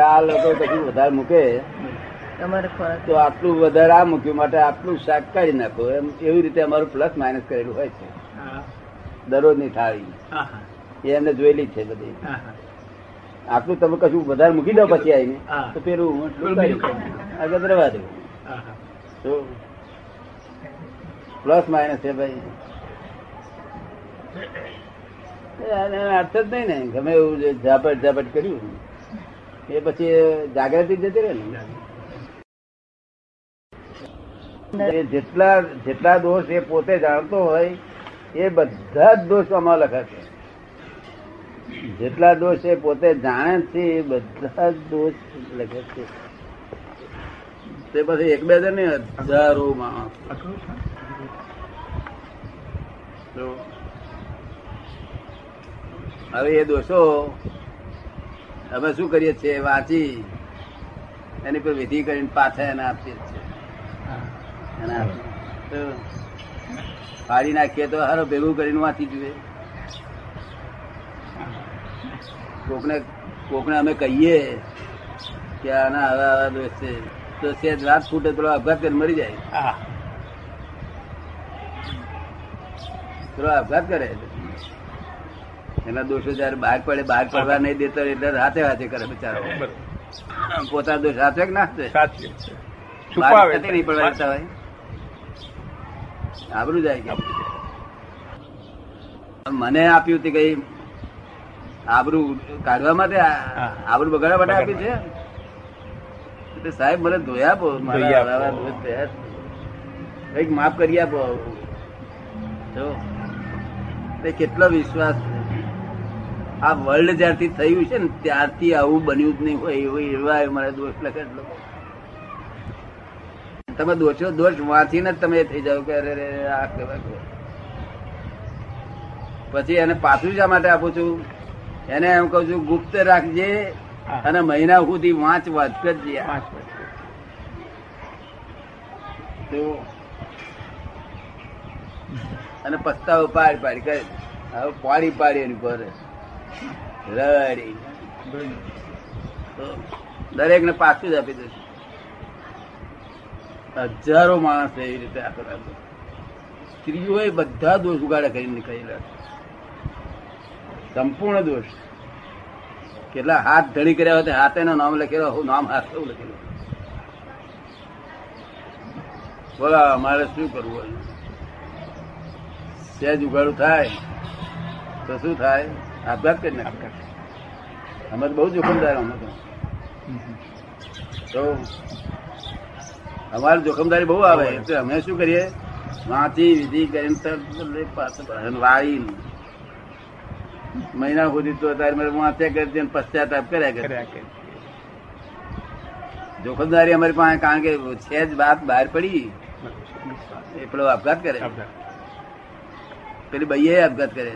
આ લોકો કશું વધારે મૂકે. તો આટલું વધારે આ મૂક્યું માટે આટલું શાક કાઢી નાખો. એમ એવી રીતે અમારું પ્લસ માઇનસ કરેલું હોય છે. દરરોજની થાળી. એ એમને જોયેલી છે બધી. આટલું તમે કશું વધારે મૂકી દો પછી આવીને. તો પેલું. આગળ રહેવા દેવું પ્લસ માઇનસ છે ભાઈ. અર્થ જ નહીં ને. ગમે એવું ઝાપટ ઝાપટ કર્યું. એ પછી જાગૃતિ જતી રહે ને? જેટલા જેટલા દોષ એ પોતે જાણતો હોય, એ બધા જ દોષ આમાં લખે છે. જેટલા દોષ એ પોતે જાણે છે, એ બધા જ દોષ લખે છે. તે પછી એક બે ને હજારો માણસ. હવે એ દોષો અમે શું કરીએ છીએ? વાંચી. એની પર વિધિ કરીને પાછા એને આપીએ છીએ. તો ફાડી નાખીએ તો હારો ભેગું કરીને વાંચી જોઈએ કોકને કોકને અમે કહીએ કે આના આવા આવા દોષ છે. તો સેજ રાત ફૂટે પેલો અપઘાત કરીને મરી જાય. પેલો અપઘાત કરે. એના દોષો જયારે બહાર પડે બહાર પડવા નહીં દેતો એટલે રાતે વાતે કરે બિચારો પોતા દોષ રાતે કે ના છુપાવે નહીં પડવા દેતા હોય. આબરું જાય કે? મને આપ્યું તે કઈ આબરું કાઢવા માટે? આબરું બગાડવા માટે આપ્યું છે? એટલે સાહેબ મને ધોઈ આપો. કંઈક માફ કરી આપો. જો. કેટલો વિશ્વાસ છે. આ વર્લ્ડ જ્યારથી થયું છે ને ત્યારથી આવું બન્યું જ નહીં હોય એવું એવા મારે દોષ લખેલો તમે દોષો દોષ વાંચીને જ તમે થઈ જાવ કે અરે રે આ. પછી એને પાછું શા માટે આપું છું? એને એમ કહું છું ગુપ્ત રાખજે અને મહિના સુધી વાંચ વાંચ કરજે. અને પસ્તાવો પાડી પાડી કરે. હવે પાડી પાડી એની પર. રડી. દરેક ને પાછું જ આપી દઈશું. હજારો માણસ એવી રીતે આખો રાખે સ્ત્રીઓ બધા દોષ ઉગાડે કરીને નીકળેલા સંપૂર્ણ દોષ. કેટલા હાથ ધડી કર્યા હોય હાથે હાથે નામ લખેલો હું નામ હાથ લખેલું. બોલા અમારે શું કરવું સહેજ ઉગાડું થાય. તો શું થાય? આપઘાત કરી નાખે અમે તો બહુ જોખમદાર અમે તો તો અમારી જોખમદારી બહુ આવે એટલે અમે શું કરીએ વાંચી વિધિ કરીને તરત લઈ પાછું અને વાળીને મહિના સુધી તો તારે મારે વાંચ્યા કરી દે ને પશ્ચાતાપ કર્યા કરે કર્યા કરે. જોખમદારી અમારી પાસે કારણ કે છે જ વાત બહાર પડી એ પેલો આપઘાત કરે આપઘાત. પેલી બઈએ આપઘાત કરે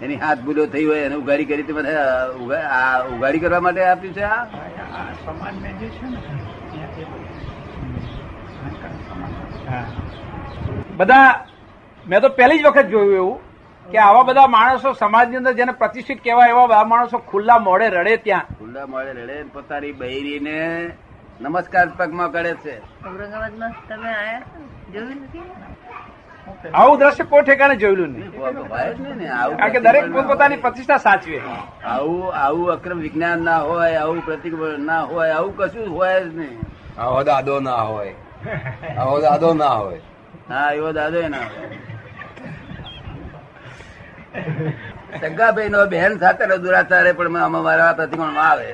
એની હાથ ભૂલો થઈ હોય એને ઉઘાડી કરી તે બધા આ ઉઘાડી કરવા માટે આપ્યું છે આ? આ સમાજને જે છે ને હા. બધા મેં તો પહેલી જ વખત જોયું એવું કે આવા બધા માણસો સમાજની અંદર જેને પ્રતિષ્ઠિત કહેવાય એવા બધા માણસો ખુલ્લા મોડે રડે ત્યાં. ખુલ્લા મોડે રડે ને પોતાની બૈરીને નમસ્કાર પગમાં કરે છે. ઔરંગાબાદમાં તમે આયા જોયું નથી આવું દ્રશ્ય કોઈ ઠેકાણે જોયેલું નહીં. કારણ કે દરેક પોતપોતાની પ્રતિષ્ઠા સાચવે. આવું આવું અક્રમ વિજ્ઞાન ના હોય આવું પ્રતિક્રમણ ના હોય આવું કશું હોય જ નહીં. આવો દાદો ના હોય. આવો દાદો ના હોય. હા એવો દાદો ના હોય. સગાભાઈ નો બહેન સાથે દુરાચારે પણ આમાં મારા પ્રતિક્રમણમાં આવે.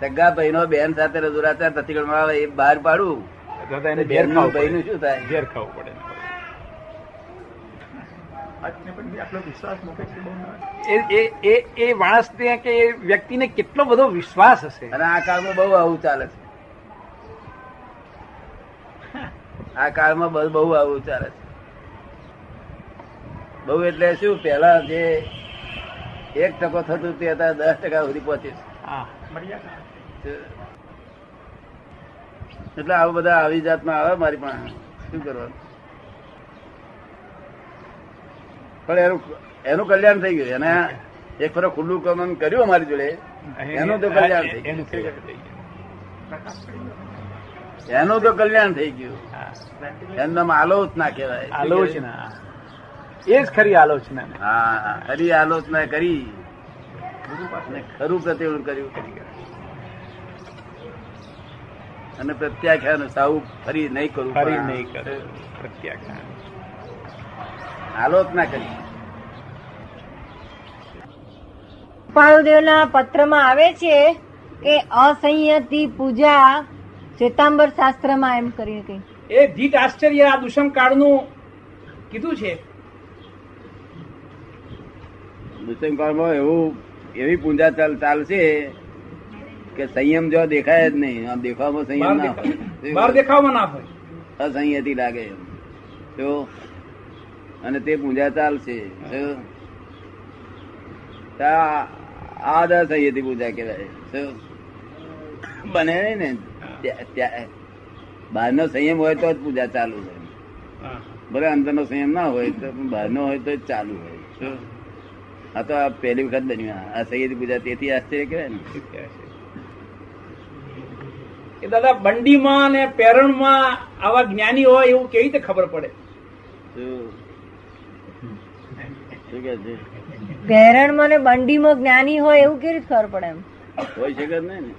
સગાભાઈ નો બહેન સાથે દુરાચાર પ્રતિક્રમણમાં આવે એ બહાર પાડું. તો તો એને ઘેર ખાવું પડે. શું થાય? ઘેર ખાવું પડે એ માણસ એ એ કે એ વ્યક્તિને કેટલો બધો વિશ્વાસ હશે. અને આ કાળમાં બહુ આવું ચાલે છે. આ કાળમાં બહુ બહુ આવું ચાલે છે. બહુ એટલે શું પેલા જે એક ટકો થતું તે અત્યારે દસ ટકા સુધી પહોંચે છે. એટલે આવા બધા આવી જાતમાં આવે મારી પાસે. શું કરવાનું? પણ એનું એનું કલ્યાણ થઈ ગયું. એને એક ફરો ખુલ્લું કમન કર્યું અમારી જોડે. એનું તો કલ્યાણ થઈ ગયું. એનું તો કલ્યાણ થઈ ગયું. એનું નામ આલોચના કહેવાય. આલોચના. એ જ ખરી આલોચના હા ખરી આલોચના કરી. ખરું પ્રતિબંધ કર્યું. અને પ્રત્યાખ્યાન સાવ ફરી નહીં કરું ફરી નહીં કરે. પ્રત્યાખ્યાન. આલોચના કરી. કૃપાળુદેવના પત્રમાં આવે છે કે અસંયતી પૂજા શ્વેતાંબર શાસ્ત્રમાં એમ કરી હતી એ ભીત આશ્ચર્ય આ દુષ્મ કાળનું કીધું છે? દુષ્મકાળમાં એવું એવી પૂજા ચાલ ચાલશે કે સંયમ જો દેખાય જ નહીં. આમ દેખાવામાં સંયમ ના બહાર દેખાવમાં ના હોય. અસંયતી લાગે. તો અને તે પૂજા ચાલશે. આ જ અસંયતી પૂજા કહેવાય. બને ને. બહારનો સંયમ હોય તો જ પૂજા ચાલુ હોય. ભલે અંદરનો સંયમ ના હોય તો બહારનો હોય તો જ ચાલુ હોય. આ તો આ પહેલી વખત બન્યું. આ સંયતી પૂજા તેથી આશ્ચર્ય કહેવાય ને. એ દાદા બંડીમાં અને પેરણમાં આવા જ્ઞાની હોય એવું કેવી રીતે ખબર પડે? કે પહેરણમાં ને બંડીમાં જ્ઞાની હોય એવું કેવી રીતે ખબર પડે એમ? હોય શકે નહીં ને?